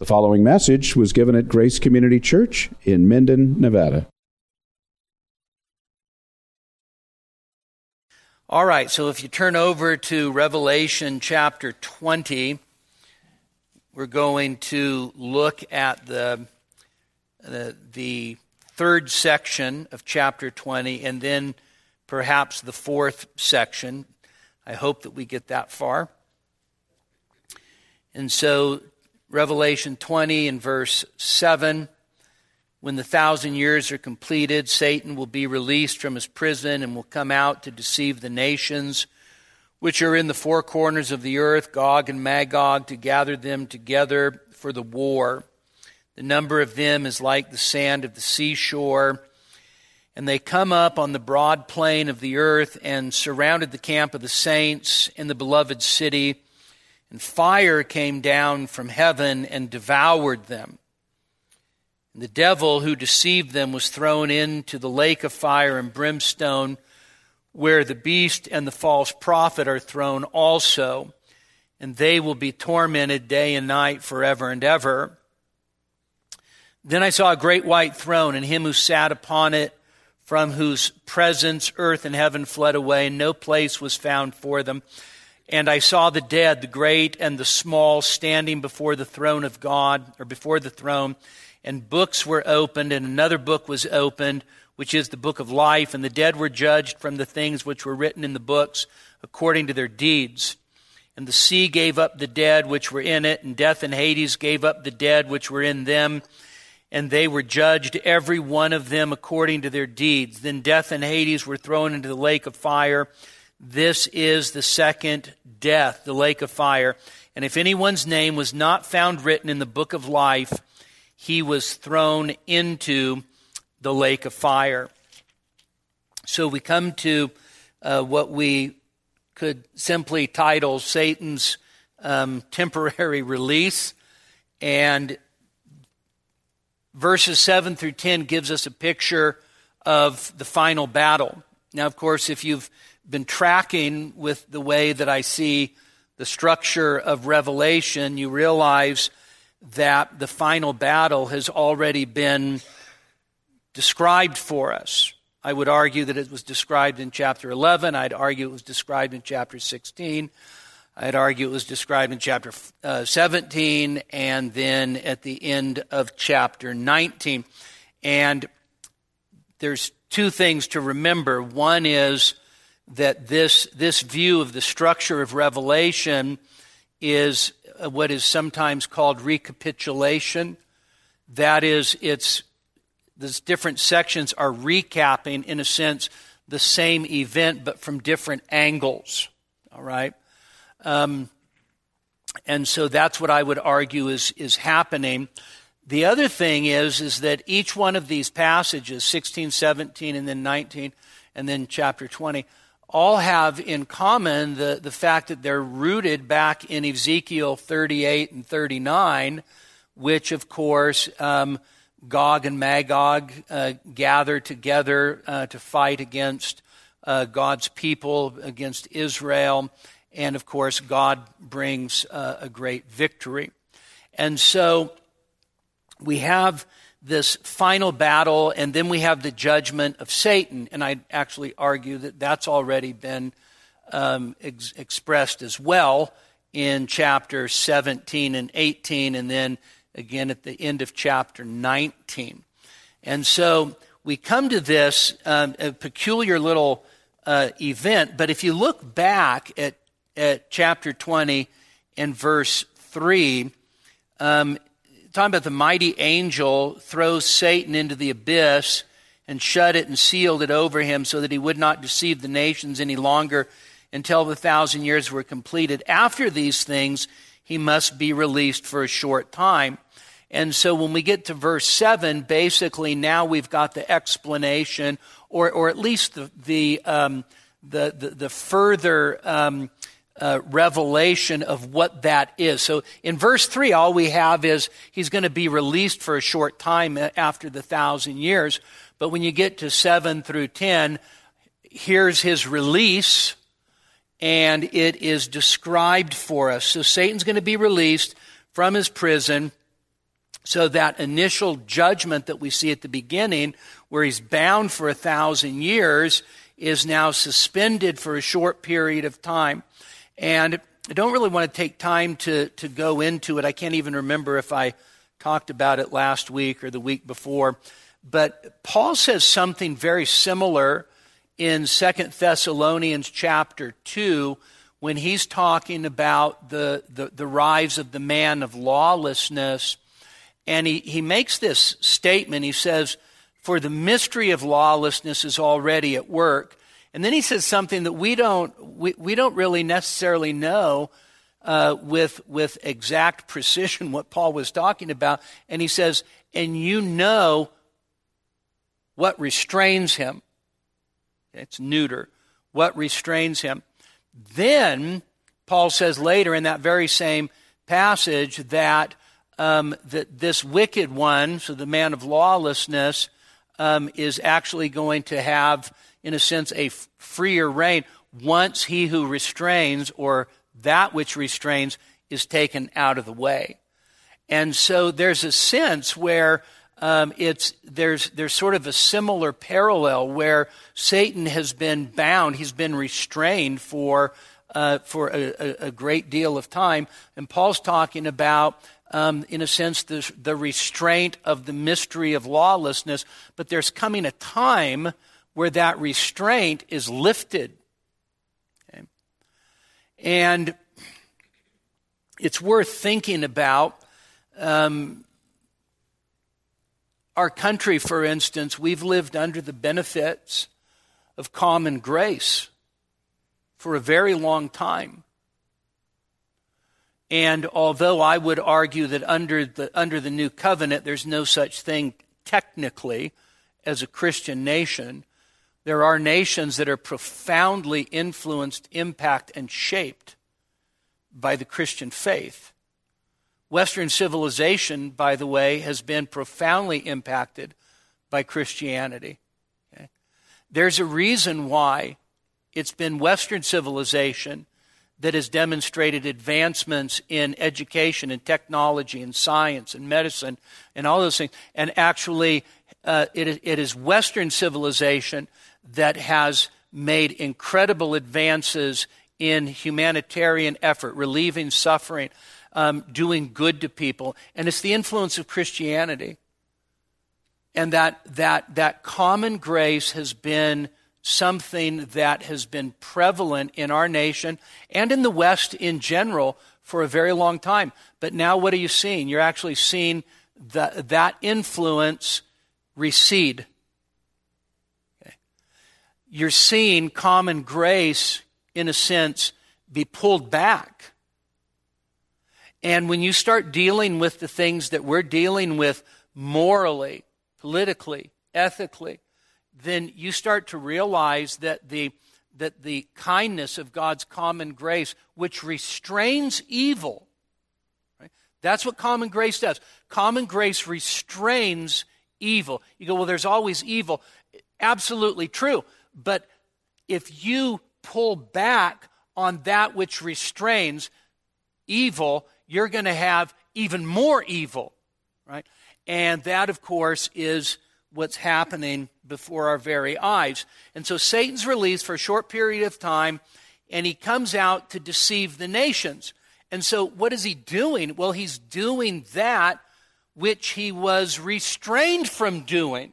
The following message was given at Grace Community Church in Minden, Nevada. All right, so if you turn over to Revelation chapter 20, we're going to look at the, the, the third section of chapter 20 and then perhaps the fourth section. I hope that we get that far. And so Revelation 20 and verse 7 when the thousand years are completed, Satan will be released from his prison and will come out to deceive the nations which are in the four corners of the earth, Gog and Magog, to gather them together for the war. The number of them is like the sand of the seashore. And they come up on the broad plain of the earth and surrounded the camp of the saints in the beloved city and fire came down from heaven and devoured them. And the devil who deceived them was thrown into the lake of fire and brimstone, where the beast and the false prophet are thrown also. And they will be tormented day and night forever and ever. Then I saw a great white throne, and him who sat upon it, from whose presence earth and heaven fled away, and no place was found for them. And I saw the dead, the great and the small, standing before the throne of God, or before the throne. And books were opened, and another book was opened, which is the book of life. And the dead were judged from the things which were written in the books according to their deeds. And the sea gave up the dead which were in it, and death and Hades gave up the dead which were in them. And they were judged, every one of them, according to their deeds. Then death and Hades were thrown into the lake of fire. This is the second death, the lake of fire. And if anyone's name was not found written in the book of life, he was thrown into the lake of fire. So we come to uh, what we could simply title Satan's um, temporary release. And verses 7 through 10 gives us a picture of the final battle. Now, of course, if you've been tracking with the way that I see the structure of Revelation, you realize that the final battle has already been described for us. I would argue that it was described in chapter 11. I'd argue it was described in chapter 16. I'd argue it was described in chapter uh, 17 and then at the end of chapter 19. And there's two things to remember. One is that this, this view of the structure of Revelation is what is sometimes called recapitulation. That is, it's these different sections are recapping, in a sense, the same event, but from different angles. All right? Um, and so that's what I would argue is, is happening. The other thing is, is that each one of these passages, 16, 17, and then 19, and then chapter 20, all have in common the, the fact that they're rooted back in Ezekiel 38 and 39, which, of course, um, Gog and Magog uh, gather together uh, to fight against uh, God's people, against Israel. And, of course, God brings uh, a great victory. And so we have this final battle, and then we have the judgment of Satan. And I actually argue that that's already been um, ex- expressed as well in chapter 17 and 18, and then again at the end of chapter 19. And so we come to this um, peculiar little uh, event, but if you look back at, at chapter 20 and verse 3, um, talking about the mighty angel throws Satan into the abyss and shut it and sealed it over him so that he would not deceive the nations any longer until the thousand years were completed. After these things, he must be released for a short time. And so when we get to verse 7, basically now we've got the explanation, or, or at least the, the, um, the, the, the, further um, uh, revelation of what that is. So in verse 3, all we have is he's going to be released for a short time after the thousand years. But when you get to 7 through 10, here's his release, and it is described for us. So Satan's going to be released from his prison, So that initial judgment that we see at the beginning, where he's bound for a thousand years, is now suspended for a short period of time. And I don't really want to take time to, to go into it. I can't even remember if I talked about it last week or the week before. But Paul says something very similar in Second Thessalonians chapter 2 when he's talking about the, the, the rise of the man of lawlessness. And he, he makes this statement. He says, For the mystery of lawlessness is already at work. And then he says something that we don't, we, we don't really necessarily know uh, with, with exact precision what Paul was talking about. And he says, And you know what restrains him. It's neuter. What restrains him. Then, Paul says later in that very same passage that, um, that this wicked one, so the man of lawlessness, um, is actually going to have, in a sense, a freer reign once he who restrains or that which restrains is taken out of the way. And so there's a sense where um, it's there's there's sort of a similar parallel where Satan has been bound, he's been restrained for uh, for a, a, great deal of time, and Paul's talking about. Um, in a sense, the, the restraint of the mystery of lawlessness, but there's coming a time where that restraint is lifted. Okay? And it's worth thinking about um, our country, for instance, we've lived under the benefits of common grace for a very long time. And although I would argue that under the, under the new covenant, there's no such thing technically as a Christian nation, there are nations that are profoundly influenced, impacted, and shaped by the Christian faith. Western civilization, by the way, has been profoundly impacted by Christianity. Okay? There's a reason why it's been Western civilization that has demonstrated advancements in education and technology and science and medicine and all those things. And actually, uh, it, it is Western civilization that has made incredible advances in humanitarian effort, relieving suffering um, doing good to people. And it's the influence of Christianity. And that, that, that common grace has been something that has been prevalent in our nation and in the West in general for a very long time. But now, what are you seeing? You're actually seeing the, that influence recede. Okay. You're seeing common grace, in a sense, be pulled back. And when you start dealing with the things that we're dealing with morally, politically, ethically, then you start to realize that the, that the kindness of God's common grace, which restrains evil, right? that's what common grace does. Common grace restrains evil. You go, well, there's always evil. Absolutely true. But if you pull back on that which restrains evil, you're going to have even more evil, right? And that, of course, is what's happening before our very eyes. And so Satan's released for a short period of time, and he comes out to deceive the nations. And so, what is he doing? Well, he's doing that which he was restrained from doing.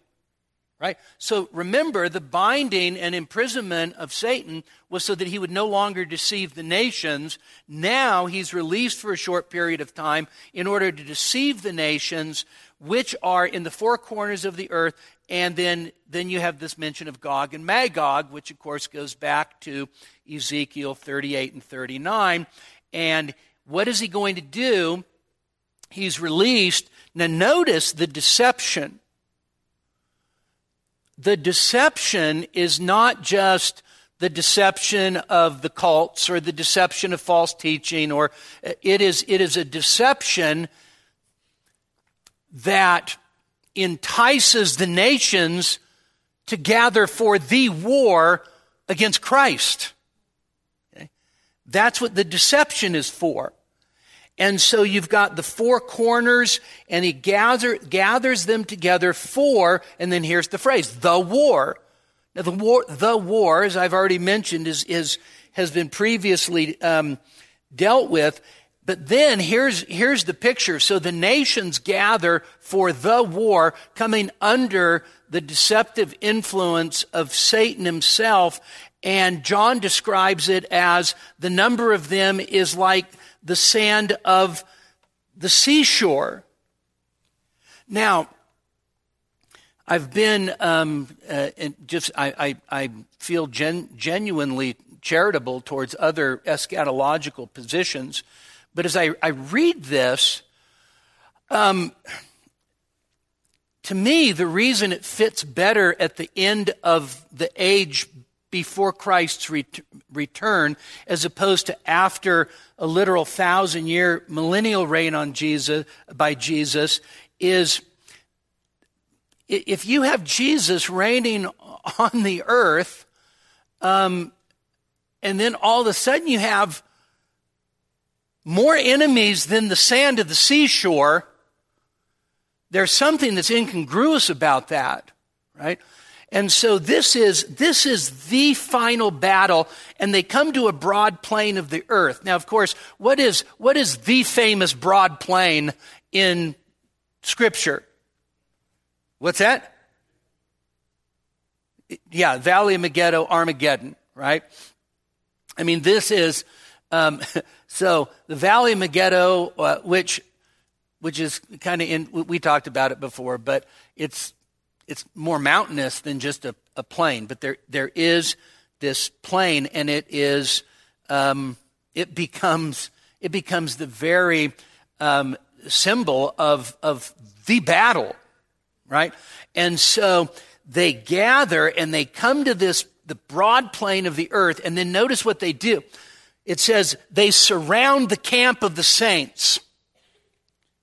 Right? So remember, the binding and imprisonment of Satan was so that he would no longer deceive the nations. Now he's released for a short period of time in order to deceive the nations which are in the four corners of the earth. And then, then you have this mention of Gog and Magog, which of course goes back to Ezekiel 38 and 39. And what is he going to do? He's released. Now notice the deception the deception is not just the deception of the cults or the deception of false teaching or uh, it is it is a deception that entices the nations to gather for the war against Christ. Okay? That's what the deception is for. And so you've got the four corners, and he gather, gathers them together for, and then here's the phrase, the war. Now, the war, the war, as I've already mentioned, is, is has been previously um, dealt with. But then here's, here's the picture. So the nations gather for the war coming under the deceptive influence of Satan himself. And John describes it as the number of them is like the sand of the seashore. Now, I've been um, uh, just I, I, I feel gen- genuinely charitable towards other eschatological positions, but as I, I read this, um, to me, the reason it fits better at the end of the age before Christ's ret- return, as opposed to after a literal thousand year millennial reign on Jesus by Jesus, is if you have Jesus reigning on the earth, um, and then all of a sudden you have more enemies than the sand of the seashore, there's something that's incongruous about that, right? And so this is, this is the final battle, and they come to a broad plain of the earth. Now, of course, what is, what is the famous broad plain in Scripture? What's that? Yeah, Valley of Megiddo, Armageddon, right? I mean, this is, um, so the Valley of Megiddo, uh, which, which is kind of in, we talked about it before, but it's, it's more mountainous than just a, a plain, but there, there is this plain and it is, um, it becomes, it becomes the very, um, symbol of, of the battle, right? And so they gather and they come to this, the broad plain of the earth, and then notice what they do. It says they surround the camp of the saints.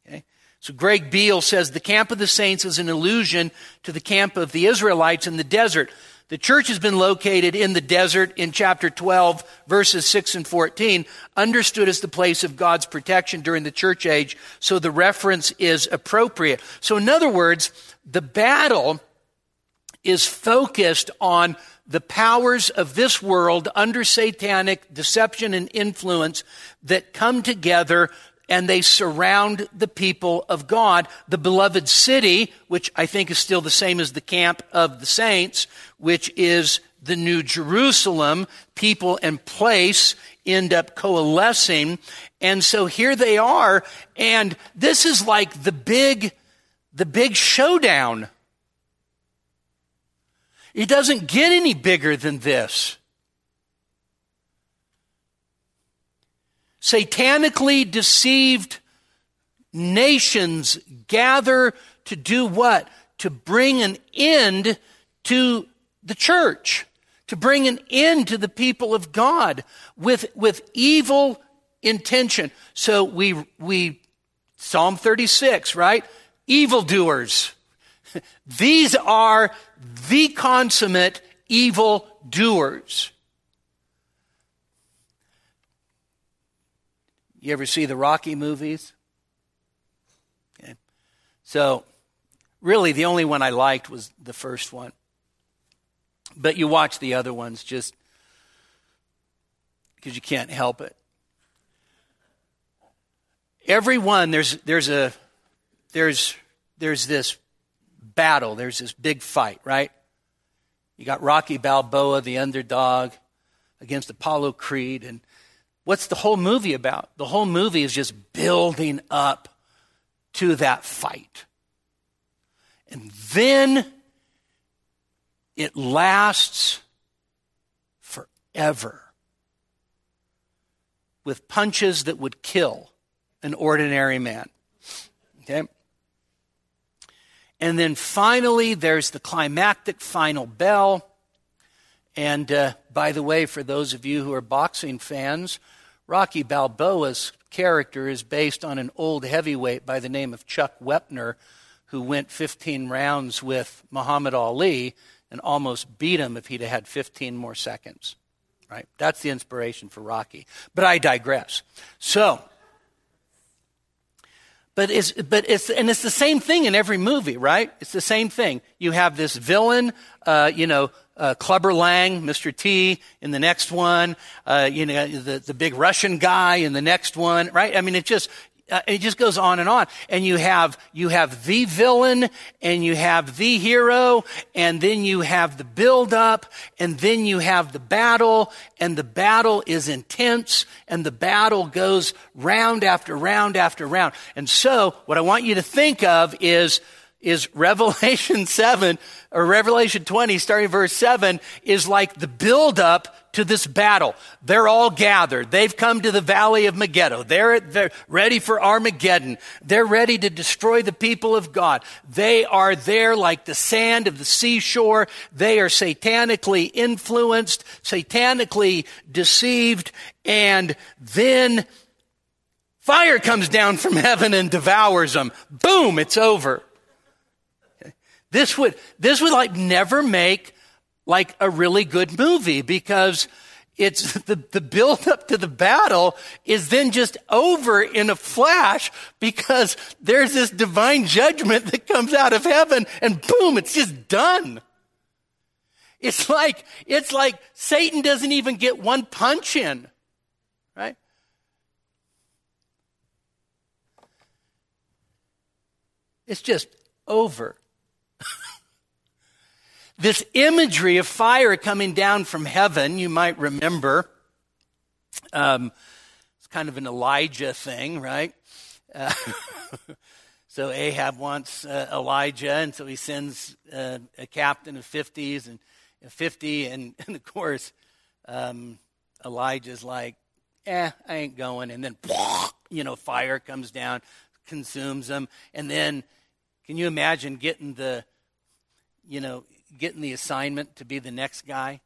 Okay? So Greg Beale says the camp of the saints is an allusion to the camp of the Israelites in the desert. The church has been located in the desert in chapter 12, verses 6 and 14, understood as the place of God's protection during the church age, so the reference is appropriate. So, in other words, the battle is focused on the powers of this world under satanic deception and influence that come together and they surround the people of God. The beloved city, which I think is still the same as the camp of the saints, which is the New Jerusalem, people and place end up coalescing. And so here they are. And this is like the big, the big showdown. It doesn't get any bigger than this. satanically deceived nations gather to do what? To bring an end to the church, to bring an end to the people of God with, with evil intention. So we, we, Psalm 36, right? Evildoers. These are the consummate evil doers. You ever see the Rocky movies? Okay. So, really, the only one I liked was the first one. But you watch the other ones just because you can't help it. Every one, there's, there's, a, there's, there's this battle, there's this big fight, right? You got Rocky Balboa, the underdog, against Apollo Creed, and What's the whole movie about? The whole movie is just building up to that fight. And then it lasts forever with punches that would kill an ordinary man. Okay? And then finally, there's the climactic final bell. And uh, by the way, for those of you who are boxing fans, Rocky Balboa's character is based on an old heavyweight by the name of Chuck Wepner, who went 15 rounds with Muhammad Ali and almost beat him if he'd had 15 more seconds. Right? That's the inspiration for Rocky. But I digress. So, But it's, but it's, and it's the same thing in every movie, right? It's the same thing. You have this villain, uh, you know, uh, Clubber Lang, Mr. T in the next one, uh, you know, the, the big Russian guy in the next one, right? I mean, it just, uh, it just goes on and on. And you have, you have the villain and you have the hero and then you have the build up and then you have the battle and the battle is intense and the battle goes round after round after round. And so what I want you to think of is, is Revelation 7 or Revelation 20 starting verse 7 is like the build up to this battle. They're all gathered. They've come to the valley of Megiddo. They're, they're ready for Armageddon. They're ready to destroy the people of God. They are there like the sand of the seashore. They are satanically influenced, satanically deceived, and then fire comes down from heaven and devours them. Boom, it's over. This would, this would like never make like a really good movie because it's the, the build up to the battle is then just over in a flash because there's this divine judgment that comes out of heaven and boom, it's just done. It's like, it's like Satan doesn't even get one punch in, right? It's just over. This imagery of fire coming down from heaven, you might remember, um, it's kind of an Elijah thing, right? Uh, so Ahab wants uh, Elijah, and so he sends uh, a captain of 50s and 50, and, and of course, um, Elijah's like, eh, I ain't going. And then, you know, fire comes down, consumes them. And then, can you imagine getting the, you know, getting the assignment to be the next guy,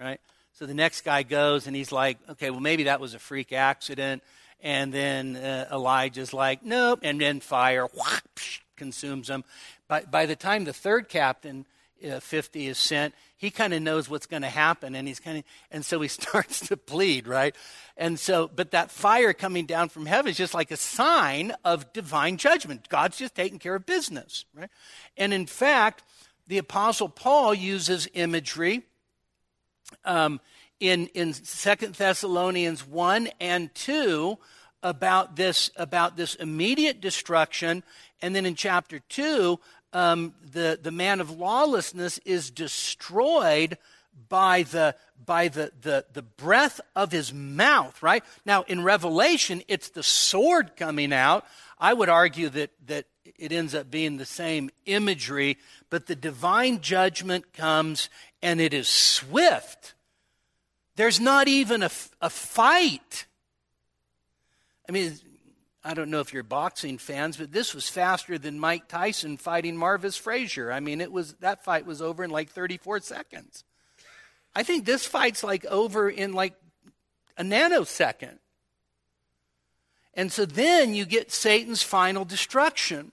right? So the next guy goes and he's like, okay, well, maybe that was a freak accident. And then uh, Elijah's like, nope. And then fire whoosh, consumes them. By, by the time the third captain, uh, 50, is sent, he kind of knows what's going to happen. And he's kind of, and so he starts to plead, right? And so, but that fire coming down from heaven is just like a sign of divine judgment. God's just taking care of business, right? And in fact, the Apostle Paul uses imagery um, in, in 2 Thessalonians 1 and 2 about this, about this immediate destruction. And then in chapter 2, um, the, the man of lawlessness is destroyed by the by the, the the breath of his mouth right now in revelation it's the sword coming out i would argue that that it ends up being the same imagery but the divine judgment comes and it is swift. There's not even a, a fight. I mean, I don't know if you're boxing fans, but this was faster than Mike Tyson fighting Marvis Frazier. I mean, it was that fight was over in like 34 seconds. I think this fight's like over in like a nanosecond. And so then you get Satan's final destruction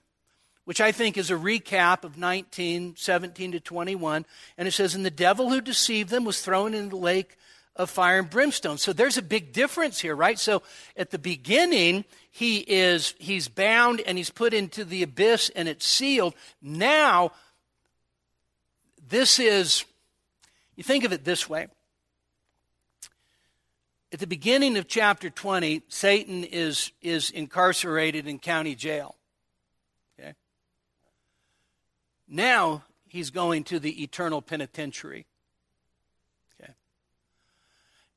which I think is a recap of 19, 17 to 21. And it says, And the devil who deceived them was thrown into the lake of fire and brimstone. So there's a big difference here, right? So at the beginning, he is he's bound and he's put into the abyss and it's sealed. Now, this is you think of it this way. At the beginning of chapter 20, Satan is, is incarcerated in county jail. Okay? Now he's going to the eternal penitentiary. Okay.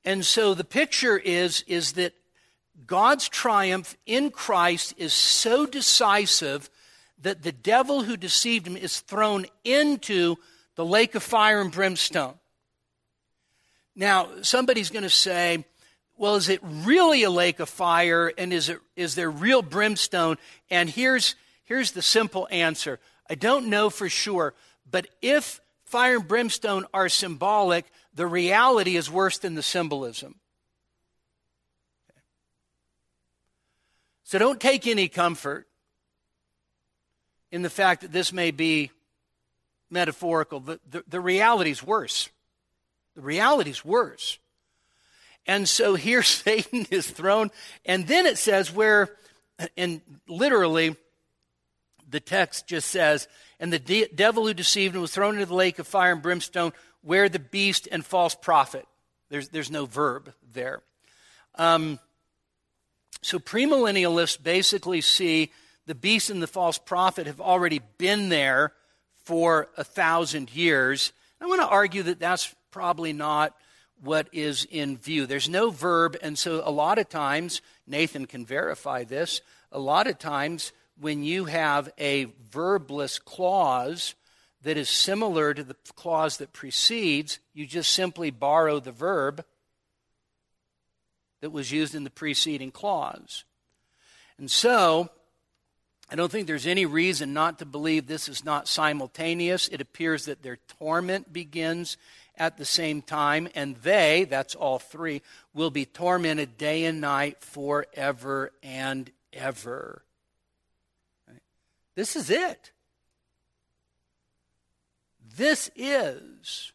And so the picture is, is that God's triumph in Christ is so decisive that the devil who deceived him is thrown into the lake of fire and brimstone. Now, somebody's going to say, well, is it really a lake of fire and is, it, is there real brimstone? And here's, here's the simple answer I don't know for sure, but if fire and brimstone are symbolic, the reality is worse than the symbolism. So don't take any comfort in the fact that this may be metaphorical. The, the, the worse. The reality is worse. And so here Satan is thrown, and then it says where and literally, the text just says, And the de- devil who deceived him was thrown into the lake of fire and brimstone, where the beast and false prophet. There's, there's no verb there. Um, so premillennialists basically see the beast and the false prophet have already been there for a thousand years. I want to argue that that's probably not what is in view. There's no verb, and so a lot of times, Nathan can verify this, a lot of times when you have a verbless clause that is similar to the clause that precedes, you just simply borrow the verb that was used in the preceding clause. And so, I don't think there's any reason not to believe this is not simultaneous. It appears that their torment begins at the same time, and they, that's all three, will be tormented day and night forever and ever. This is it. This is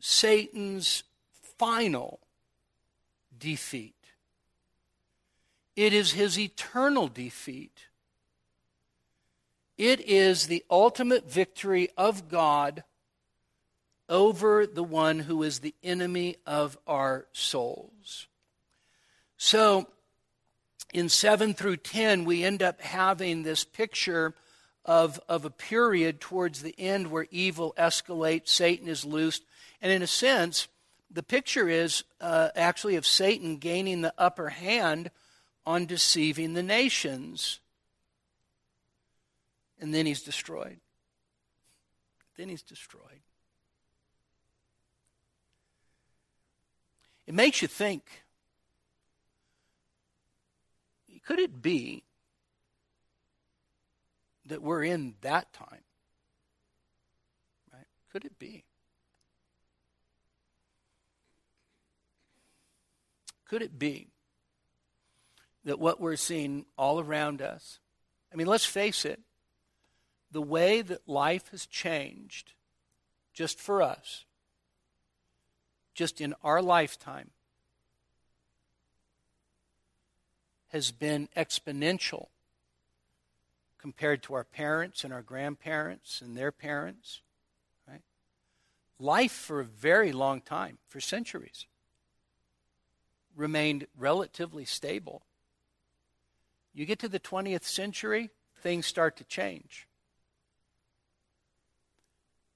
Satan's final defeat. It is his eternal defeat. It is the ultimate victory of God over the one who is the enemy of our souls. So, in 7 through 10, we end up having this picture of, of a period towards the end where evil escalates, Satan is loosed. And in a sense, the picture is uh, actually of Satan gaining the upper hand on deceiving the nations. And then he's destroyed. Then he's destroyed. It makes you think could it be that we're in that time? Right? Could it be? Could it be that what we're seeing all around us, I mean, let's face it, the way that life has changed just for us just in our lifetime has been exponential compared to our parents and our grandparents and their parents. Right? Life for a very long time, for centuries, remained relatively stable. You get to the 20th century, things start to change.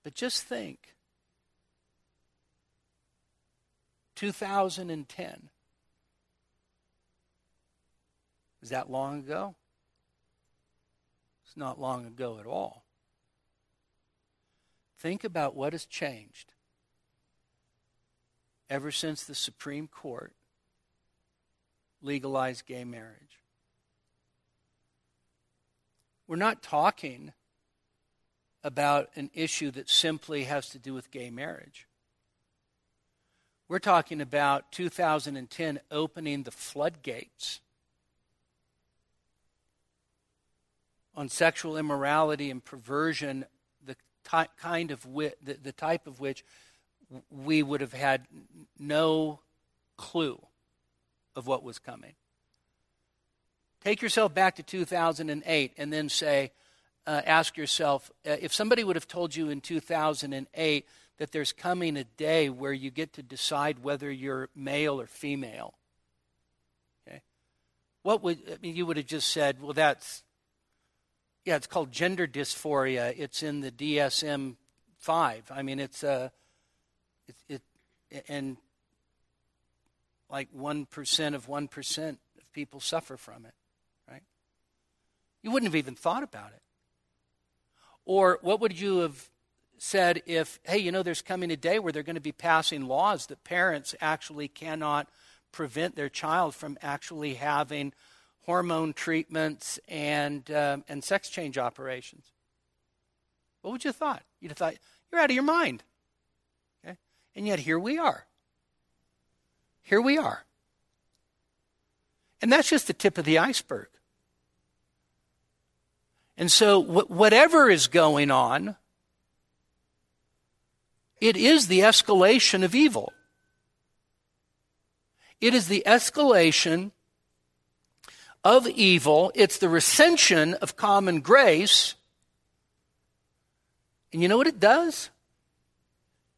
But just think 2010. Is that long ago? It's not long ago at all. Think about what has changed ever since the Supreme Court legalized gay marriage. We're not talking about an issue that simply has to do with gay marriage. We're talking about 2010 opening the floodgates on sexual immorality and perversion, the ty- kind of the, the type of which we would have had no clue of what was coming. Take yourself back to 2008 and then say, uh, ask yourself uh, if somebody would have told you in 2008 that there's coming a day where you get to decide whether you're male or female. Okay? What would I mean you would have just said, well that's yeah, it's called gender dysphoria. It's in the DSM 5. I mean it's a, it, it and like 1% of 1% of people suffer from it, right? You wouldn't have even thought about it. Or what would you have said if, hey, you know, there's coming a day where they're going to be passing laws that parents actually cannot prevent their child from actually having hormone treatments and, um, and sex change operations. What would you have thought? You'd have thought, you're out of your mind. Okay? And yet here we are. Here we are. And that's just the tip of the iceberg. And so, wh- whatever is going on, it is the escalation of evil. It is the escalation of evil, it's the recension of common grace. And you know what it does?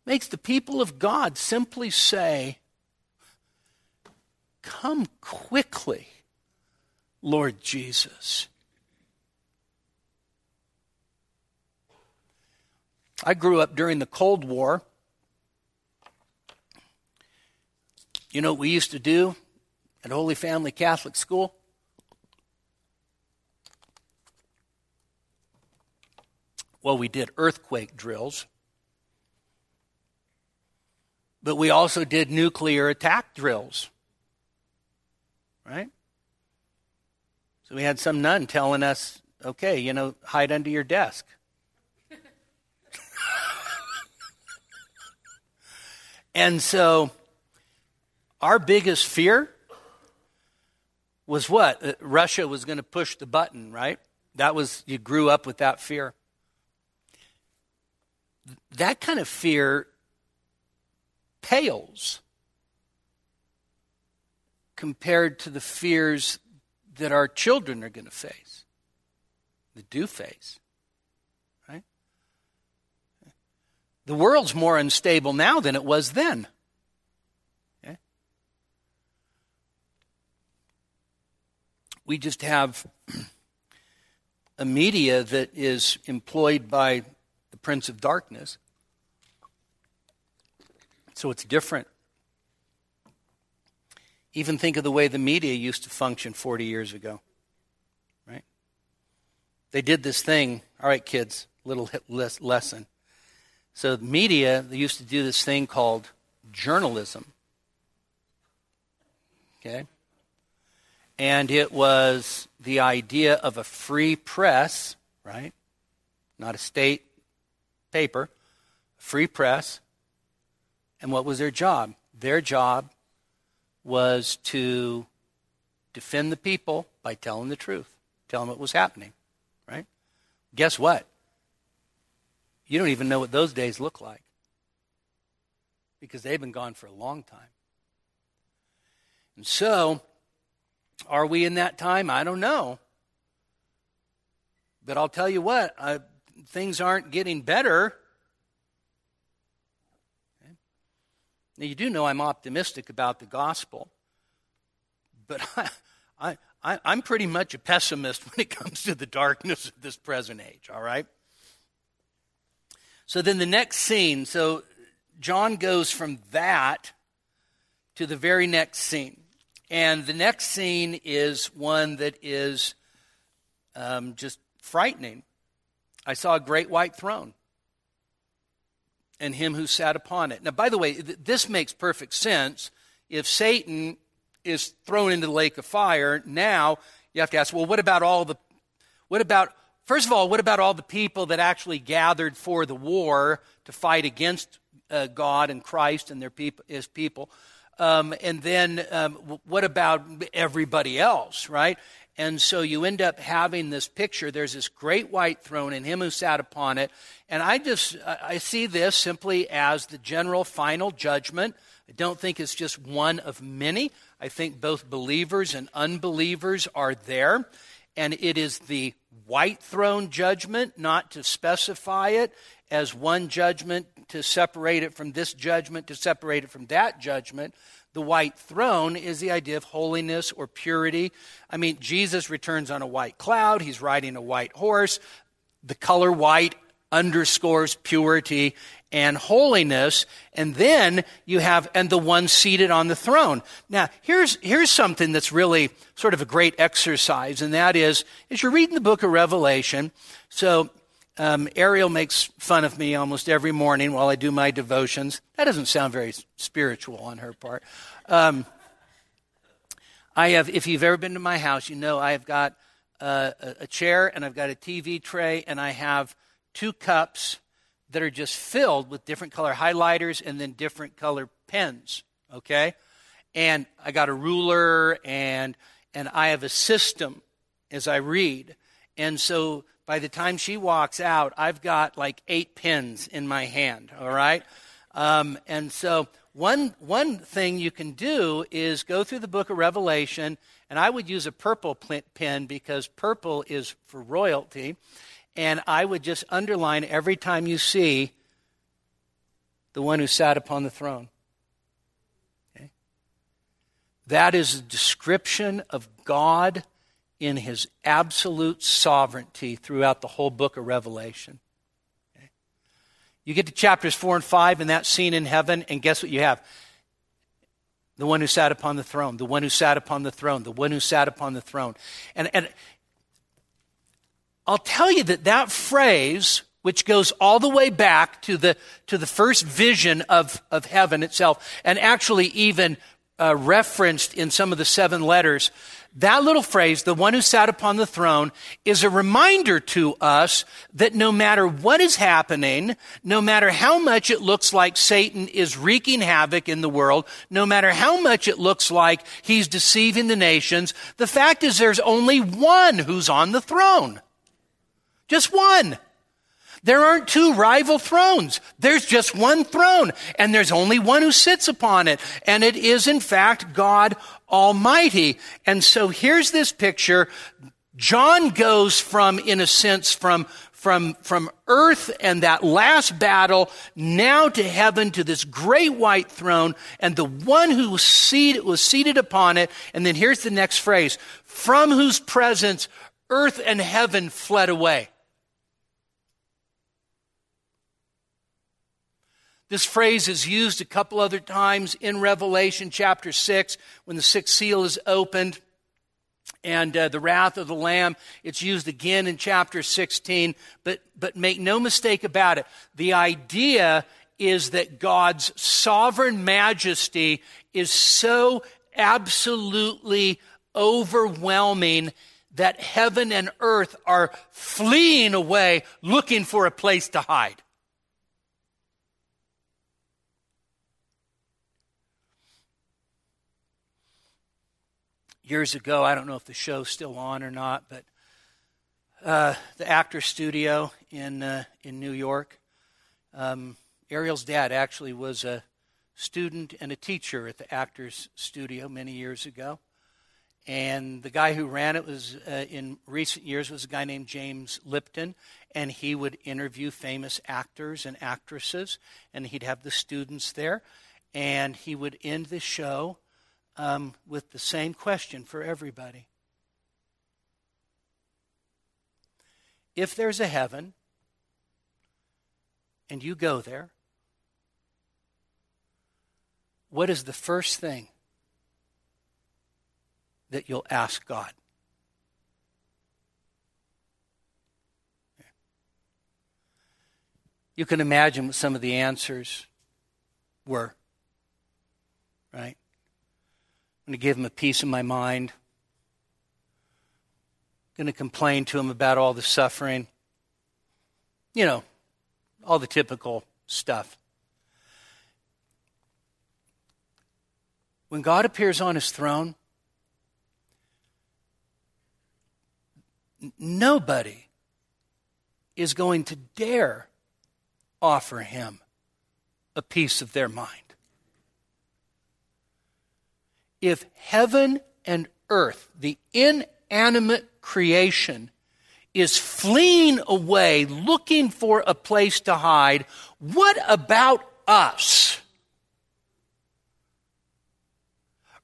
It makes the people of God simply say, Come quickly, Lord Jesus. I grew up during the Cold War. You know what we used to do at Holy Family Catholic School? Well, we did earthquake drills, but we also did nuclear attack drills. Right? So we had some nun telling us, okay, you know, hide under your desk. And so our biggest fear was what? Uh, Russia was going to push the button, right? That was, you grew up with that fear. That kind of fear pales compared to the fears that our children are going to face, that do face. Right? The world's more unstable now than it was then. Okay? We just have a media that is employed by the Prince of Darkness. So it's different. Even think of the way the media used to function 40 years ago. Right? They did this thing. All right, kids, little lesson. So, the media, they used to do this thing called journalism. Okay? And it was the idea of a free press, right? Not a state paper, free press. And what was their job? Their job was to defend the people by telling the truth, telling what was happening, right? Guess what? You don't even know what those days look like because they've been gone for a long time. And so, are we in that time? I don't know. But I'll tell you what, I, things aren't getting better. Now, you do know I'm optimistic about the gospel, but I, I, I'm pretty much a pessimist when it comes to the darkness of this present age, all right? So then the next scene, so John goes from that to the very next scene. And the next scene is one that is um, just frightening. I saw a great white throne and him who sat upon it. Now, by the way, th- this makes perfect sense. If Satan is thrown into the lake of fire, now you have to ask, well, what about all the, what about, first of all, what about all the people that actually gathered for the war to fight against uh, God and Christ and their people, his people? Um, and then um, what about everybody else, right? And so you end up having this picture. There's this great white throne and him who sat upon it. And I just, I see this simply as the general final judgment. I don't think it's just one of many. I think both believers and unbelievers are there. And it is the white throne judgment, not to specify it as one judgment to separate it from this judgment, to separate it from that judgment, the white throne is the idea of holiness or purity. I mean, Jesus returns on a white cloud, he's riding a white horse. The color white underscores purity and holiness. And then you have, and the one seated on the throne. Now, here's, here's something that's really sort of a great exercise, and that is, as you're reading the book of Revelation, so um, Ariel makes fun of me almost every morning while I do my devotions. That doesn't sound very spiritual on her part. Um, I have, if you've ever been to my house, you know I have got a, a chair and I've got a TV tray and I have two cups that are just filled with different color highlighters and then different color pens. Okay, and I got a ruler and and I have a system as I read, and so by the time she walks out, I've got like eight pins in my hand, all right? Um, and so one, one thing you can do is go through the book of Revelation, and I would use a purple pen because purple is for royalty. And I would just underline every time you see the one who sat upon the throne. Okay? That is a description of God in his absolute sovereignty throughout the whole book of Revelation. Okay? You get to chapters 4 and 5 and that scene in heaven, and guess what you have? The one who sat upon the throne, the one who sat upon the throne, the one who sat upon the throne. And, and I'll tell you that that phrase, which goes all the way back to the, to the first vision of, of heaven itself, and actually even uh, referenced in some of the seven letters, that little phrase, the one who sat upon the throne, is a reminder to us that no matter what is happening, no matter how much it looks like Satan is wreaking havoc in the world, no matter how much it looks like he's deceiving the nations, the fact is there's only one who's on the throne. Just one. There aren't two rival thrones. There's just one throne, and there's only one who sits upon it. And it is, in fact, God Almighty. And so here's this picture. John goes from, in a sense, from, from, from earth and that last battle now to heaven to this great white throne and the one who was seated, was seated upon it. And then here's the next phrase from whose presence earth and heaven fled away. This phrase is used a couple other times in Revelation chapter 6 when the sixth seal is opened and uh, the wrath of the lamb. It's used again in chapter 16 but but make no mistake about it. The idea is that God's sovereign majesty is so absolutely overwhelming that heaven and earth are fleeing away looking for a place to hide years ago. I don't know if the show's still on or not, but uh, the Actor Studio in uh, in New York. Um, Ariel's dad actually was a student and a teacher at the Actors Studio many years ago, and the guy who ran it was uh, in recent years was a guy named James Lipton, and he would interview famous actors and actresses, and he'd have the students there, and he would end the show um, with the same question for everybody. If there's a heaven and you go there, what is the first thing that you'll ask God? You can imagine what some of the answers were, right? I'm going to give him a piece of my mind. I'm going to complain to him about all the suffering. You know, all the typical stuff. When God appears on his throne, nobody is going to dare offer him a piece of their mind if heaven and earth, the inanimate creation, is fleeing away looking for a place to hide, what about us?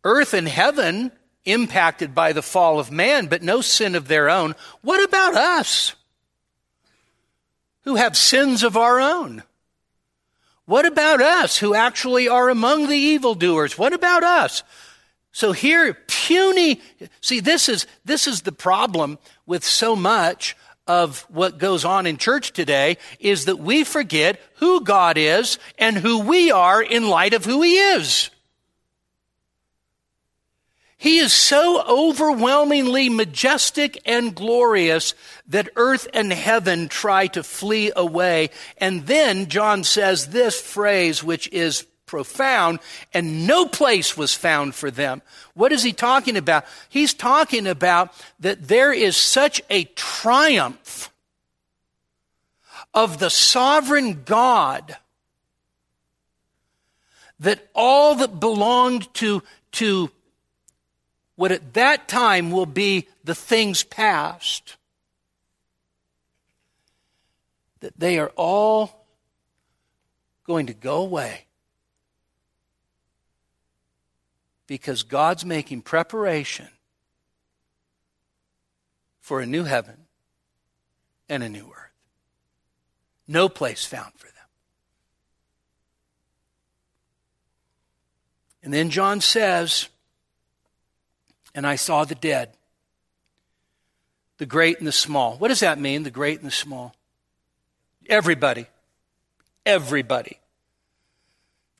Earth and heaven impacted by the fall of man, but no sin of their own. What about us who have sins of our own? What about us who actually are among the evildoers? What about us? So here, puny, see, this is, this is the problem with so much of what goes on in church today is that we forget who God is and who we are in light of who He is. He is so overwhelmingly majestic and glorious that earth and heaven try to flee away. And then John says this phrase, which is profound, and no place was found for them. What is he talking about? He's talking about that there is such a triumph of the sovereign God that all that belonged to, to what at that time will be the things past, that they are all going to go away. Because God's making preparation for a new heaven and a new earth. No place found for them. And then John says, And I saw the dead, the great and the small. What does that mean, the great and the small? Everybody. Everybody.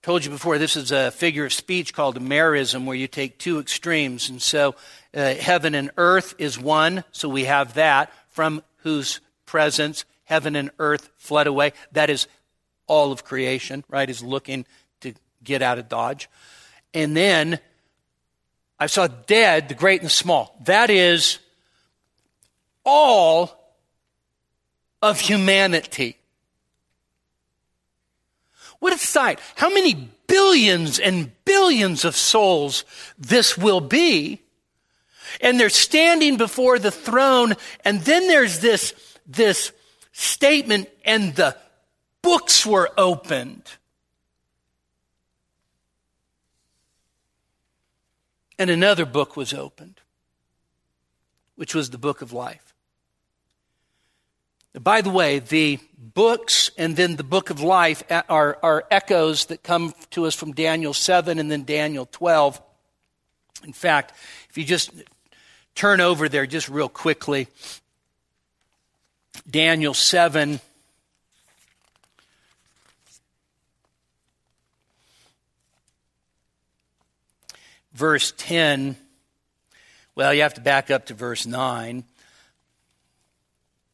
Told you before, this is a figure of speech called a merism, where you take two extremes. And so uh, heaven and earth is one, so we have that, from whose presence heaven and earth fled away. That is all of creation, right, is looking to get out of Dodge. And then I saw dead, the great and the small. That is all of humanity. What a sight. How many billions and billions of souls this will be. And they're standing before the throne, and then there's this, this statement, and the books were opened. And another book was opened, which was the book of life. By the way, the books and then the book of life are, are echoes that come to us from Daniel 7 and then Daniel 12. In fact, if you just turn over there just real quickly, Daniel 7. Verse 10. Well, you have to back up to verse 9.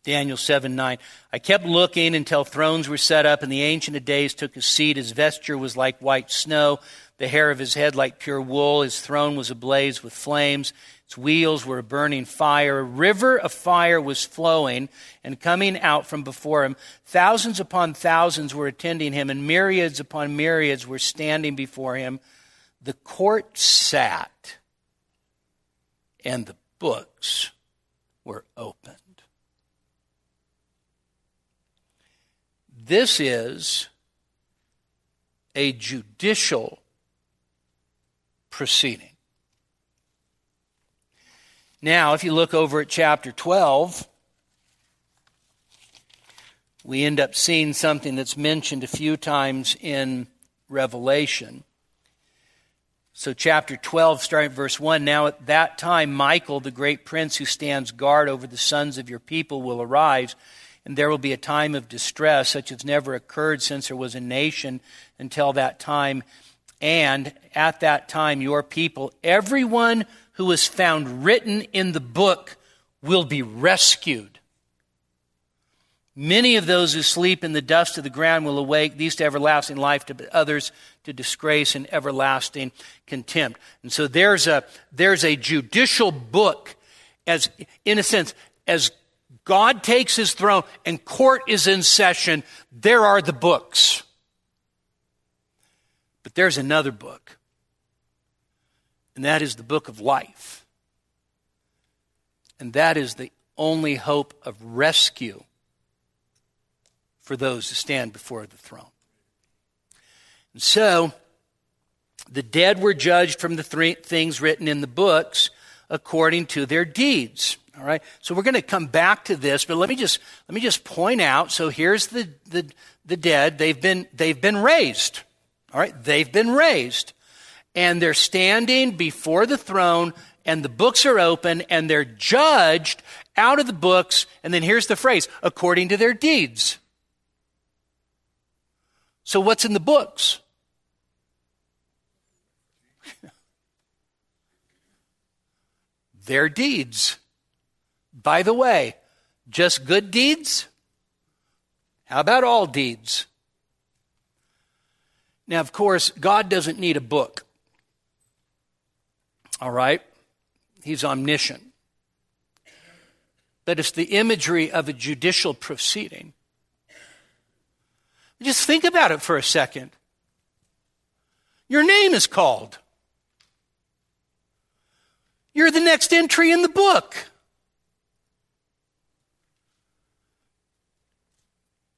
Daniel 7 9. I kept looking until thrones were set up, and the Ancient of Days took his seat. His vesture was like white snow, the hair of his head like pure wool. His throne was ablaze with flames. Its wheels were a burning fire. A river of fire was flowing and coming out from before him. Thousands upon thousands were attending him, and myriads upon myriads were standing before him. The court sat, and the books were opened. This is a judicial proceeding. Now, if you look over at chapter 12, we end up seeing something that's mentioned a few times in Revelation. So, chapter 12, starting at verse 1 Now at that time, Michael, the great prince who stands guard over the sons of your people, will arise, and there will be a time of distress such as never occurred since there was a nation until that time. And at that time, your people, everyone who is found written in the book will be rescued. Many of those who sleep in the dust of the ground will awake, these to everlasting life, to others to disgrace and everlasting contempt. And so there's a, there's a judicial book as, in a sense, as God takes his throne and court is in session, there are the books. But there's another book and that is the book of life. And that is the only hope of rescue for those who stand before the throne. And so, the dead were judged from the three things written in the books according to their deeds. All right. So we're going to come back to this, but let me just let me just point out. So here's the the, the dead. They've been they've been raised. All right. They've been raised and they're standing before the throne and the books are open and they're judged out of the books. And then here's the phrase according to their deeds. So, what's in the books? their deeds. By the way, just good deeds? How about all deeds? Now, of course, God doesn't need a book. All right? He's omniscient. But it's the imagery of a judicial proceeding. Just think about it for a second. Your name is called. You're the next entry in the book.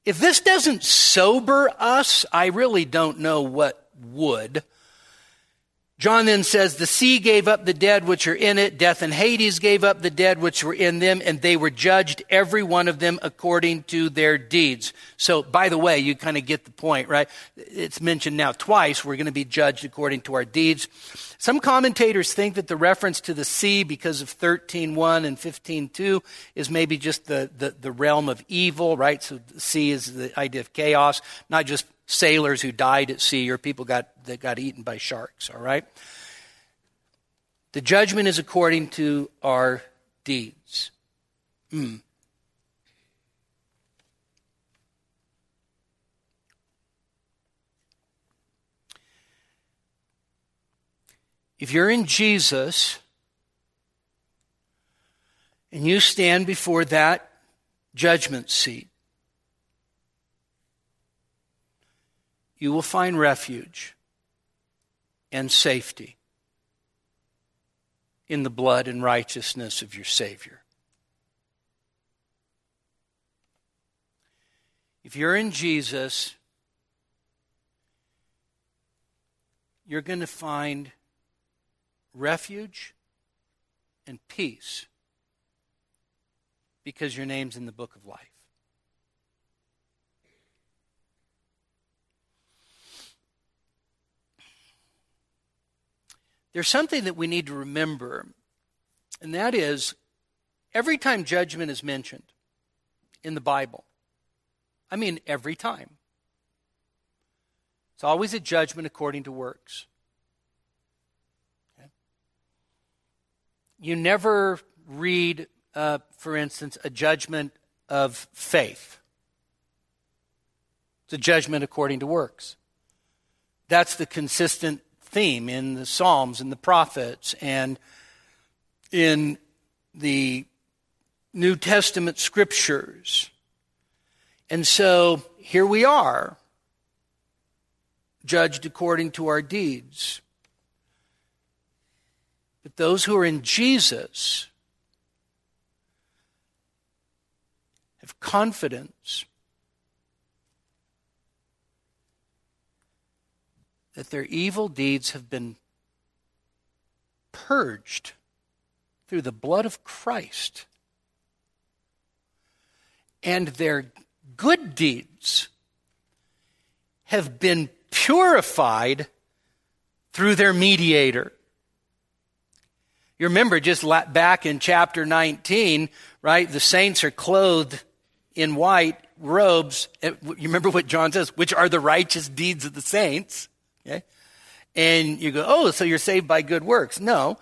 If this doesn't sober us, I really don't know what would. John then says, The sea gave up the dead which are in it. Death and Hades gave up the dead which were in them, and they were judged, every one of them, according to their deeds. So, by the way, you kind of get the point, right? It's mentioned now twice. We're going to be judged according to our deeds. Some commentators think that the reference to the sea, because of 13.1 and 15.2, is maybe just the, the, the realm of evil, right? So, the sea is the idea of chaos, not just sailors who died at sea or people got, that got eaten by sharks, all right? The judgment is according to our deeds. Mm. If you're in Jesus and you stand before that judgment seat, you will find refuge and safety in the blood and righteousness of your Savior. If you're in Jesus, you're going to find refuge and peace because your name's in the book of life. There's something that we need to remember, and that is every time judgment is mentioned in the Bible, I mean every time, it's always a judgment according to works. You never read, uh, for instance, a judgment of faith. It's a judgment according to works. That's the consistent theme in the Psalms and the prophets and in the New Testament scriptures. And so here we are, judged according to our deeds. But those who are in Jesus have confidence that their evil deeds have been purged through the blood of Christ, and their good deeds have been purified through their mediator. You remember just back in chapter 19, right? The saints are clothed in white robes. You remember what John says, which are the righteous deeds of the saints. Okay? And you go, oh, so you're saved by good works. No.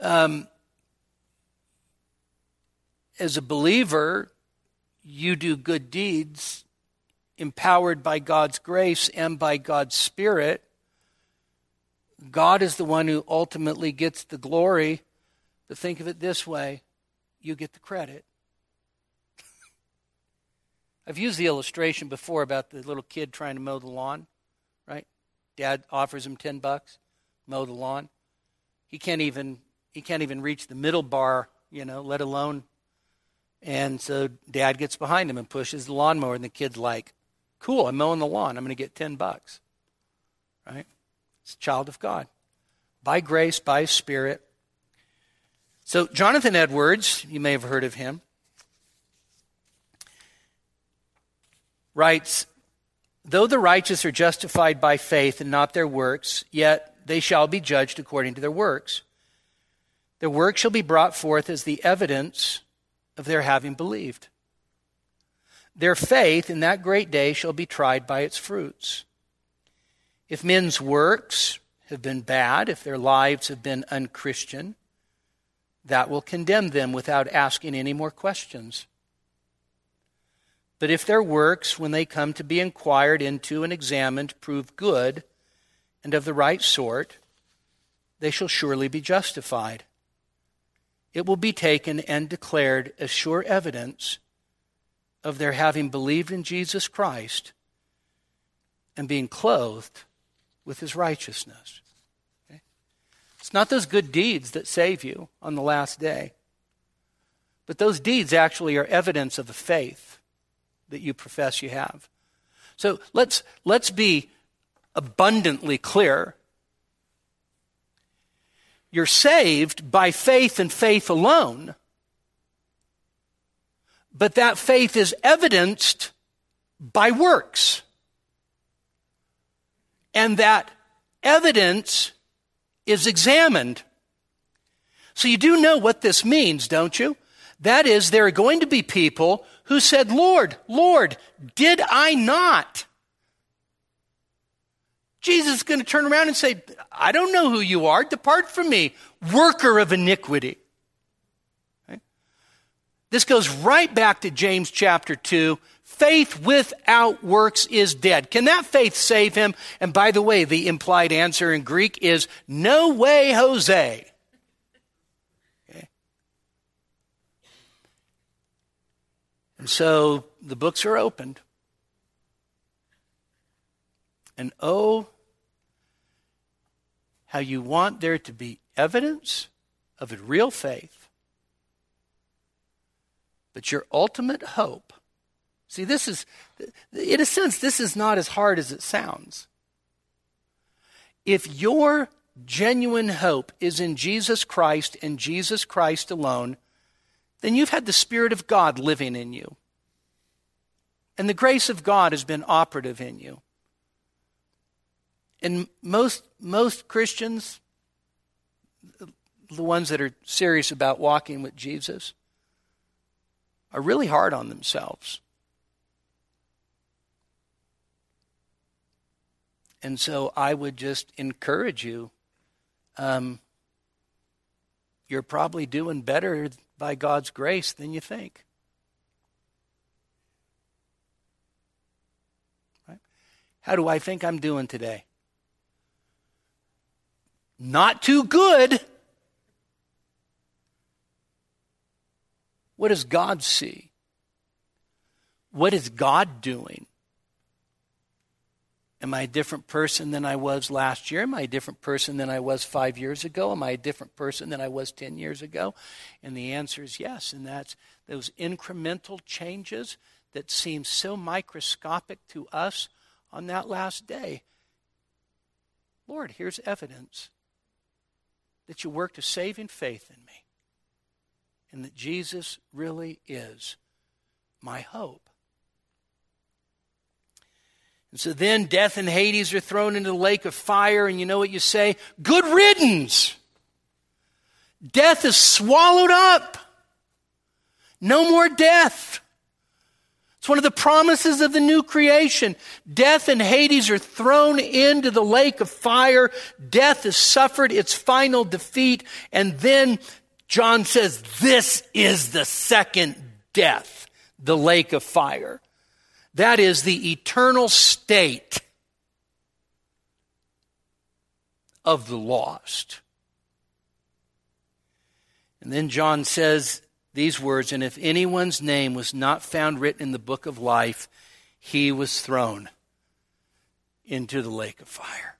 Um, as a believer, you do good deeds empowered by God's grace and by God's Spirit. God is the one who ultimately gets the glory. But think of it this way you get the credit. I've used the illustration before about the little kid trying to mow the lawn, right? Dad offers him 10 bucks, mow the lawn. He can't even he can't even reach the middle bar, you know, let alone and so dad gets behind him and pushes the lawnmower and the kid's like, "Cool, I'm mowing the lawn. I'm going to get 10 bucks." Right? A child of God. By grace, by spirit. So Jonathan Edwards, you may have heard of him, writes Though the righteous are justified by faith and not their works, yet they shall be judged according to their works. Their work shall be brought forth as the evidence of their having believed. Their faith in that great day shall be tried by its fruits. If men's works have been bad, if their lives have been unchristian, that will condemn them without asking any more questions. But if their works, when they come to be inquired into and examined, prove good and of the right sort, they shall surely be justified. It will be taken and declared as sure evidence of their having believed in Jesus Christ and being clothed with his righteousness. Okay? It's not those good deeds that save you on the last day, but those deeds actually are evidence of the faith that you profess you have. So let's, let's be abundantly clear. You're saved by faith and faith alone, but that faith is evidenced by works. And that evidence is examined. So you do know what this means, don't you? That is, there are going to be people who said, Lord, Lord, did I not? Jesus is going to turn around and say, I don't know who you are. Depart from me, worker of iniquity. Okay? This goes right back to James chapter 2. Faith without works is dead. Can that faith save him? And by the way, the implied answer in Greek is no way, Jose. Okay? And so the books are opened. And oh, how you want there to be evidence of a real faith. But your ultimate hope, see, this is, in a sense, this is not as hard as it sounds. If your genuine hope is in Jesus Christ and Jesus Christ alone, then you've had the Spirit of God living in you. And the grace of God has been operative in you. And most, most Christians, the ones that are serious about walking with Jesus, are really hard on themselves. And so I would just encourage you. Um, you're probably doing better by God's grace than you think. Right? How do I think I'm doing today? not too good. What does God see? What is God doing? Am I a different person than I was last year? Am I a different person than I was five years ago? Am I a different person than I was 10 years ago? And the answer is yes. And that's those incremental changes that seem so microscopic to us on that last day. Lord, here's evidence that you worked a saving faith in me and that Jesus really is my hope. And so then death and Hades are thrown into the lake of fire, and you know what you say? Good riddance! Death is swallowed up. No more death. It's one of the promises of the new creation. Death and Hades are thrown into the lake of fire. Death has suffered its final defeat. And then John says, This is the second death, the lake of fire. That is the eternal state of the lost. And then John says, these words, and if anyone's name was not found written in the book of life, he was thrown into the lake of fire.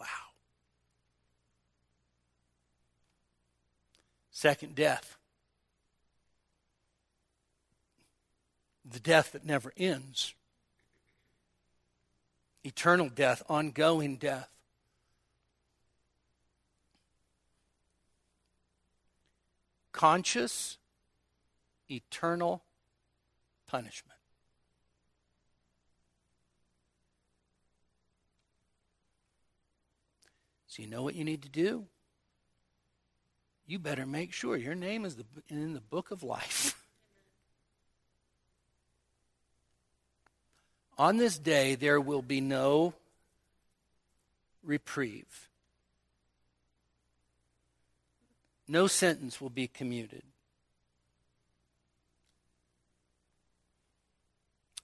Wow. Second death. The death that never ends. Eternal death, ongoing death. conscious, eternal punishment. So, you know what you need to do? You better make sure your name is in the book of life. On this day, there will be no reprieve. No sentence will be commuted.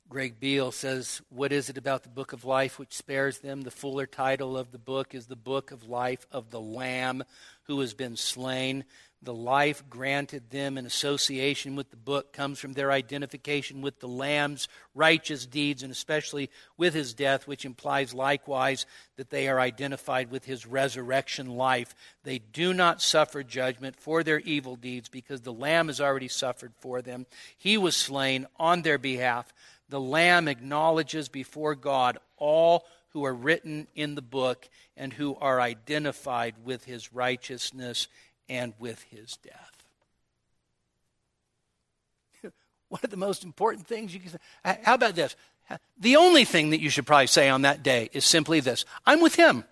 Greg Beale says, What is it about the book of life which spares them? The fuller title of the book is The Book of Life of the Lamb who has been slain. The life granted them in association with the book comes from their identification with the Lamb's righteous deeds, and especially with his death, which implies likewise that they are identified with his resurrection life. They do not suffer judgment for their evil deeds because the Lamb has already suffered for them. He was slain on their behalf. The Lamb acknowledges before God all who are written in the book and who are identified with his righteousness and with his death. One of the most important things you can say. How about this? The only thing that you should probably say on that day is simply this I'm with him.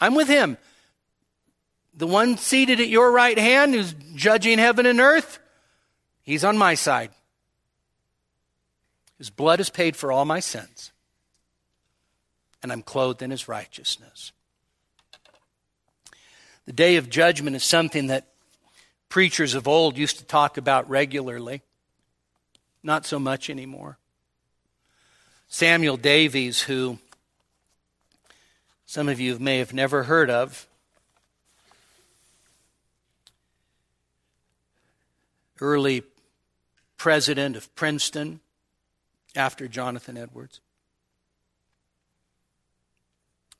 I'm with him. The one seated at your right hand who's judging heaven and earth, he's on my side. His blood has paid for all my sins, and I'm clothed in his righteousness. The day of judgment is something that preachers of old used to talk about regularly. Not so much anymore. Samuel Davies, who some of you may have never heard of, early president of Princeton after Jonathan Edwards.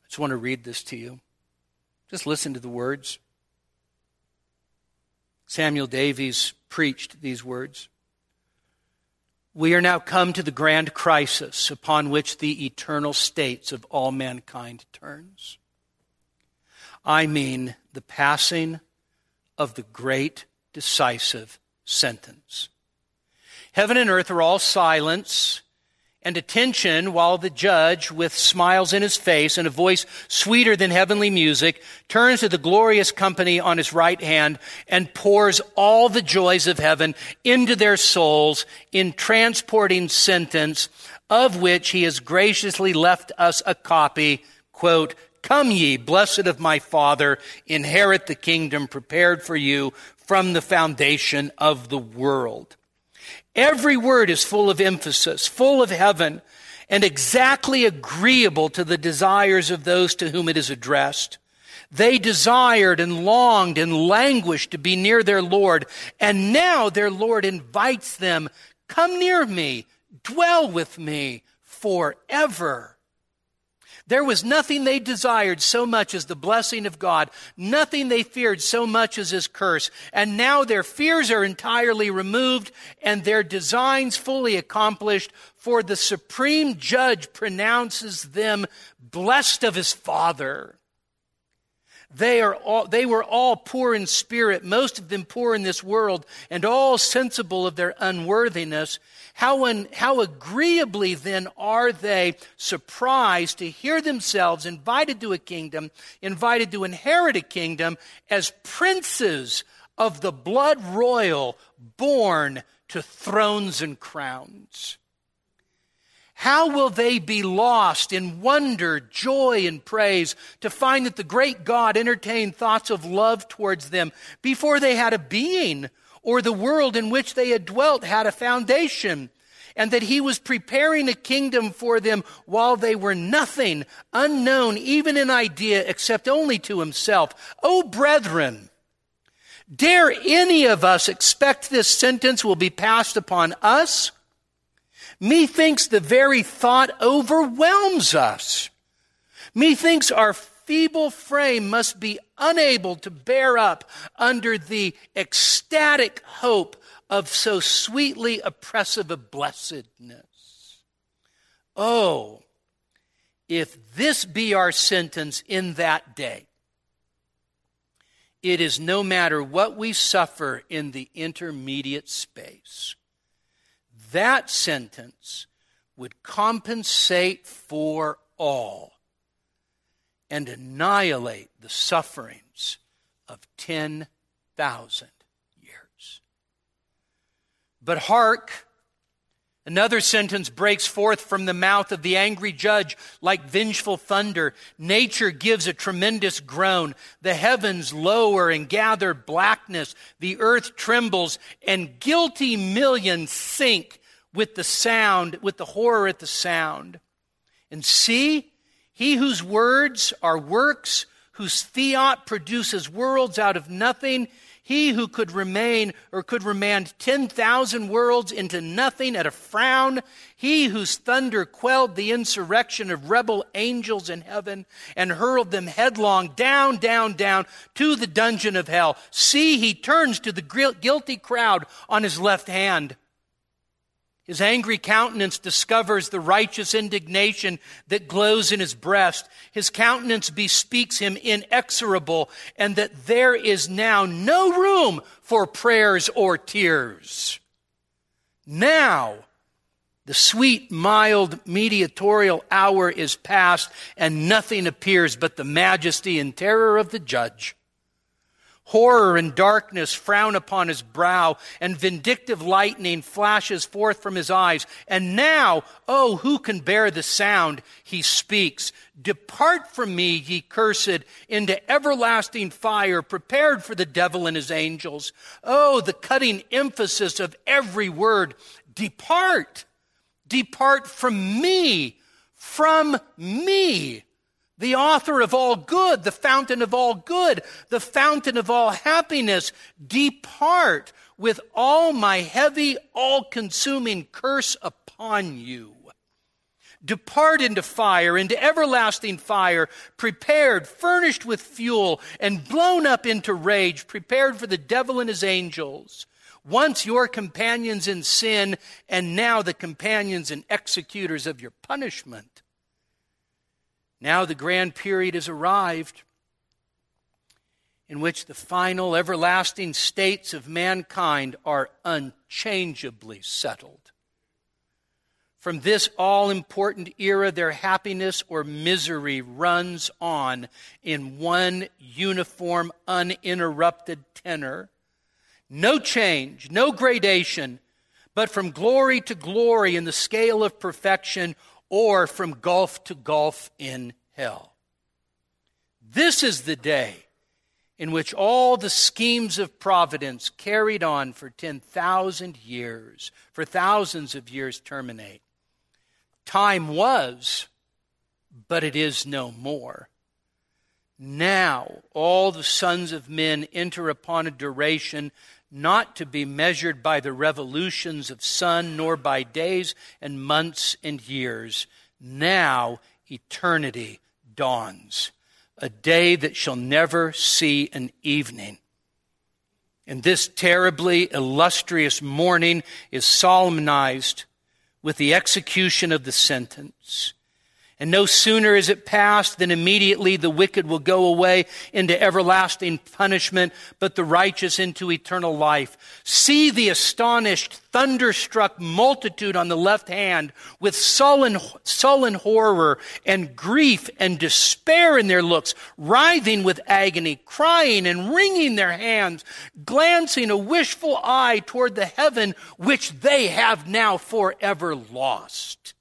I just want to read this to you. Just listen to the words. Samuel Davies preached these words. We are now come to the grand crisis upon which the eternal states of all mankind turns. I mean the passing of the great decisive sentence. Heaven and earth are all silence and attention while the judge, with smiles in his face and a voice sweeter than heavenly music, turns to the glorious company on his right hand and pours all the joys of heaven into their souls in transporting sentence, of which he has graciously left us a copy, quote, Come ye, blessed of my Father, inherit the kingdom prepared for you from the foundation of the world. Every word is full of emphasis, full of heaven, and exactly agreeable to the desires of those to whom it is addressed. They desired and longed and languished to be near their Lord, and now their Lord invites them, Come near me, dwell with me forever. There was nothing they desired so much as the blessing of God, nothing they feared so much as his curse. And now their fears are entirely removed and their designs fully accomplished, for the supreme judge pronounces them blessed of his Father. They, are all, they were all poor in spirit, most of them poor in this world, and all sensible of their unworthiness. How, un, how agreeably then are they surprised to hear themselves invited to a kingdom, invited to inherit a kingdom as princes of the blood royal, born to thrones and crowns. How will they be lost in wonder, joy, and praise to find that the great God entertained thoughts of love towards them before they had a being or the world in which they had dwelt had a foundation? and that he was preparing a kingdom for them while they were nothing, unknown even in idea, except only to himself. Oh, brethren, dare any of us expect this sentence will be passed upon us? Methinks the very thought overwhelms us. Methinks our feeble frame must be unable to bear up under the ecstatic hope of so sweetly oppressive a blessedness. Oh, if this be our sentence in that day, it is no matter what we suffer in the intermediate space that sentence would compensate for all and annihilate the sufferings of 10,000 years. But hark, Another sentence breaks forth from the mouth of the angry judge like vengeful thunder. Nature gives a tremendous groan. The heavens lower and gather blackness. The earth trembles and guilty millions sink with the sound, with the horror at the sound. And see, he whose words are works, whose fiat produces worlds out of nothing, he who could remain or could remand 10,000 worlds into nothing at a frown, he whose thunder quelled the insurrection of rebel angels in heaven and hurled them headlong down, down, down to the dungeon of hell. See, he turns to the guilty crowd on his left hand. His angry countenance discovers the righteous indignation that glows in his breast. His countenance bespeaks him inexorable, and that there is now no room for prayers or tears. Now, the sweet, mild, mediatorial hour is past, and nothing appears but the majesty and terror of the judge. Horror and darkness frown upon his brow, and vindictive lightning flashes forth from his eyes. And now, oh, who can bear the sound? He speaks. Depart from me, ye cursed, into everlasting fire, prepared for the devil and his angels. Oh, the cutting emphasis of every word. Depart. Depart from me. From me the author of all good, the fountain of all good, the fountain of all happiness, depart with all my heavy, all consuming curse upon you. Depart into fire, into everlasting fire, prepared, furnished with fuel, and blown up into rage, prepared for the devil and his angels. Once your companions in sin, and now the companions and executors of your punishment. Now the grand period has arrived in which the final everlasting states of mankind are unchangeably settled. From this all important era, their happiness or misery runs on in one uniform, uninterrupted tenor. No change, no gradation, but from glory to glory in the scale of perfection, or from gulf to gulf in hell. This is the day in which all the schemes of providence carried on for 10,000 years, for thousands of years, terminate. Time was, but it is no more. Now all the sons of men enter upon a duration not to be measured by the revolutions of sun, nor by days and months and years. Now eternity dawns, a day that shall never see an evening. And this terribly illustrious morning is solemnized with the execution of the sentence. And no sooner is it past than immediately the wicked will go away into everlasting punishment, but the righteous into eternal life. See the astonished, thunderstruck multitude on the left hand with sullen, sullen horror and grief and despair in their looks, writhing with agony, crying and wringing their hands, glancing a wishful eye toward the heaven which they have now forever lost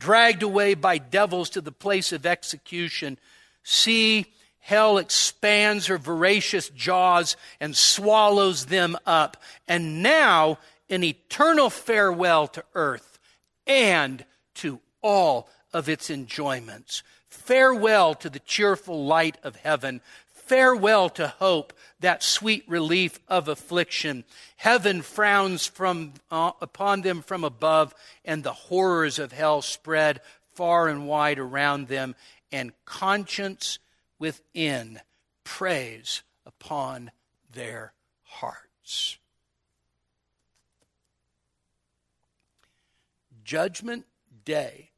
dragged away by devils to the place of execution. See, hell expands her voracious jaws and swallows them up. And now, an eternal farewell to earth and to all of its enjoyments. Farewell to the cheerful light of heaven. Farewell to hope, that sweet relief of affliction. Heaven frowns from, uh, upon them from above, and the horrors of hell spread far and wide around them, and conscience within preys upon their hearts. Judgment Day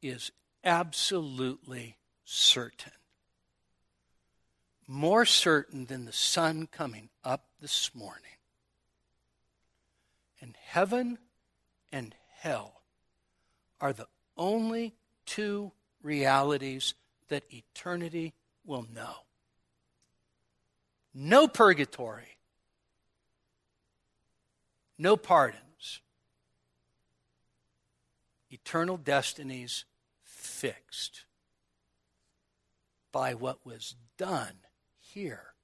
is absolutely certain more certain than the sun coming up this morning. And heaven and hell are the only two realities that eternity will know. No purgatory, no pardons. Eternal destinies fixed by what was done here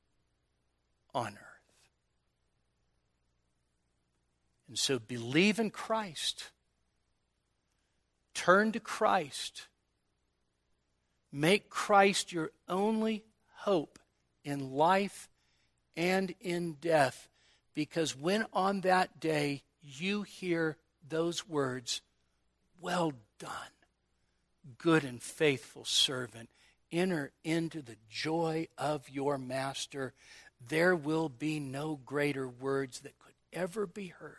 on earth. And so believe in Christ. Turn to Christ. Make Christ your only hope in life and in death, because when on that day you hear those words, Well done, good and faithful servant, enter into the joy of your master, there will be no greater words that could ever be heard,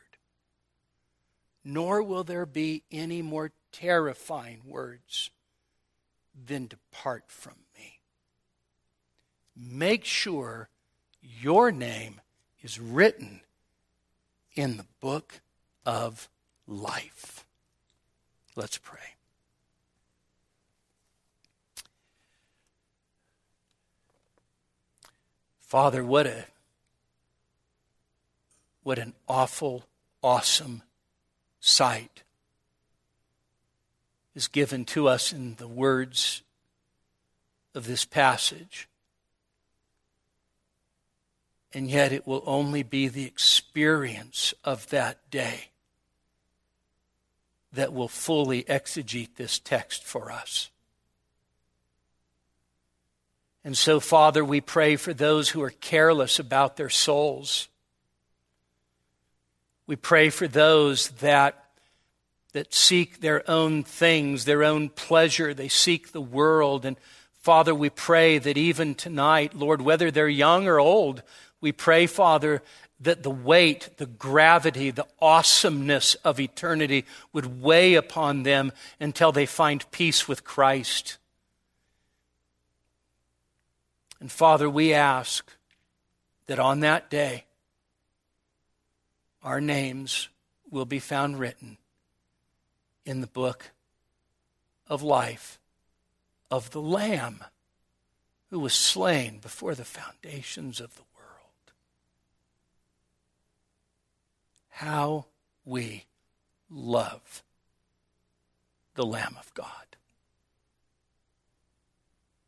nor will there be any more terrifying words than depart from me. Make sure your name is written in the book of life. Let's pray. Father, what a what an awful, awesome sight is given to us in the words of this passage. And yet, it will only be the experience of that day that will fully exegete this text for us. And so, Father, we pray for those who are careless about their souls. We pray for those that, that seek their own things, their own pleasure. They seek the world. And Father, we pray that even tonight, Lord, whether they're young or old, we pray, Father, that the weight, the gravity, the awesomeness of eternity would weigh upon them until they find peace with Christ. And Father, we ask that on that day, our names will be found written in the book of life of the Lamb who was slain before the foundations of the world. How we love the Lamb of God.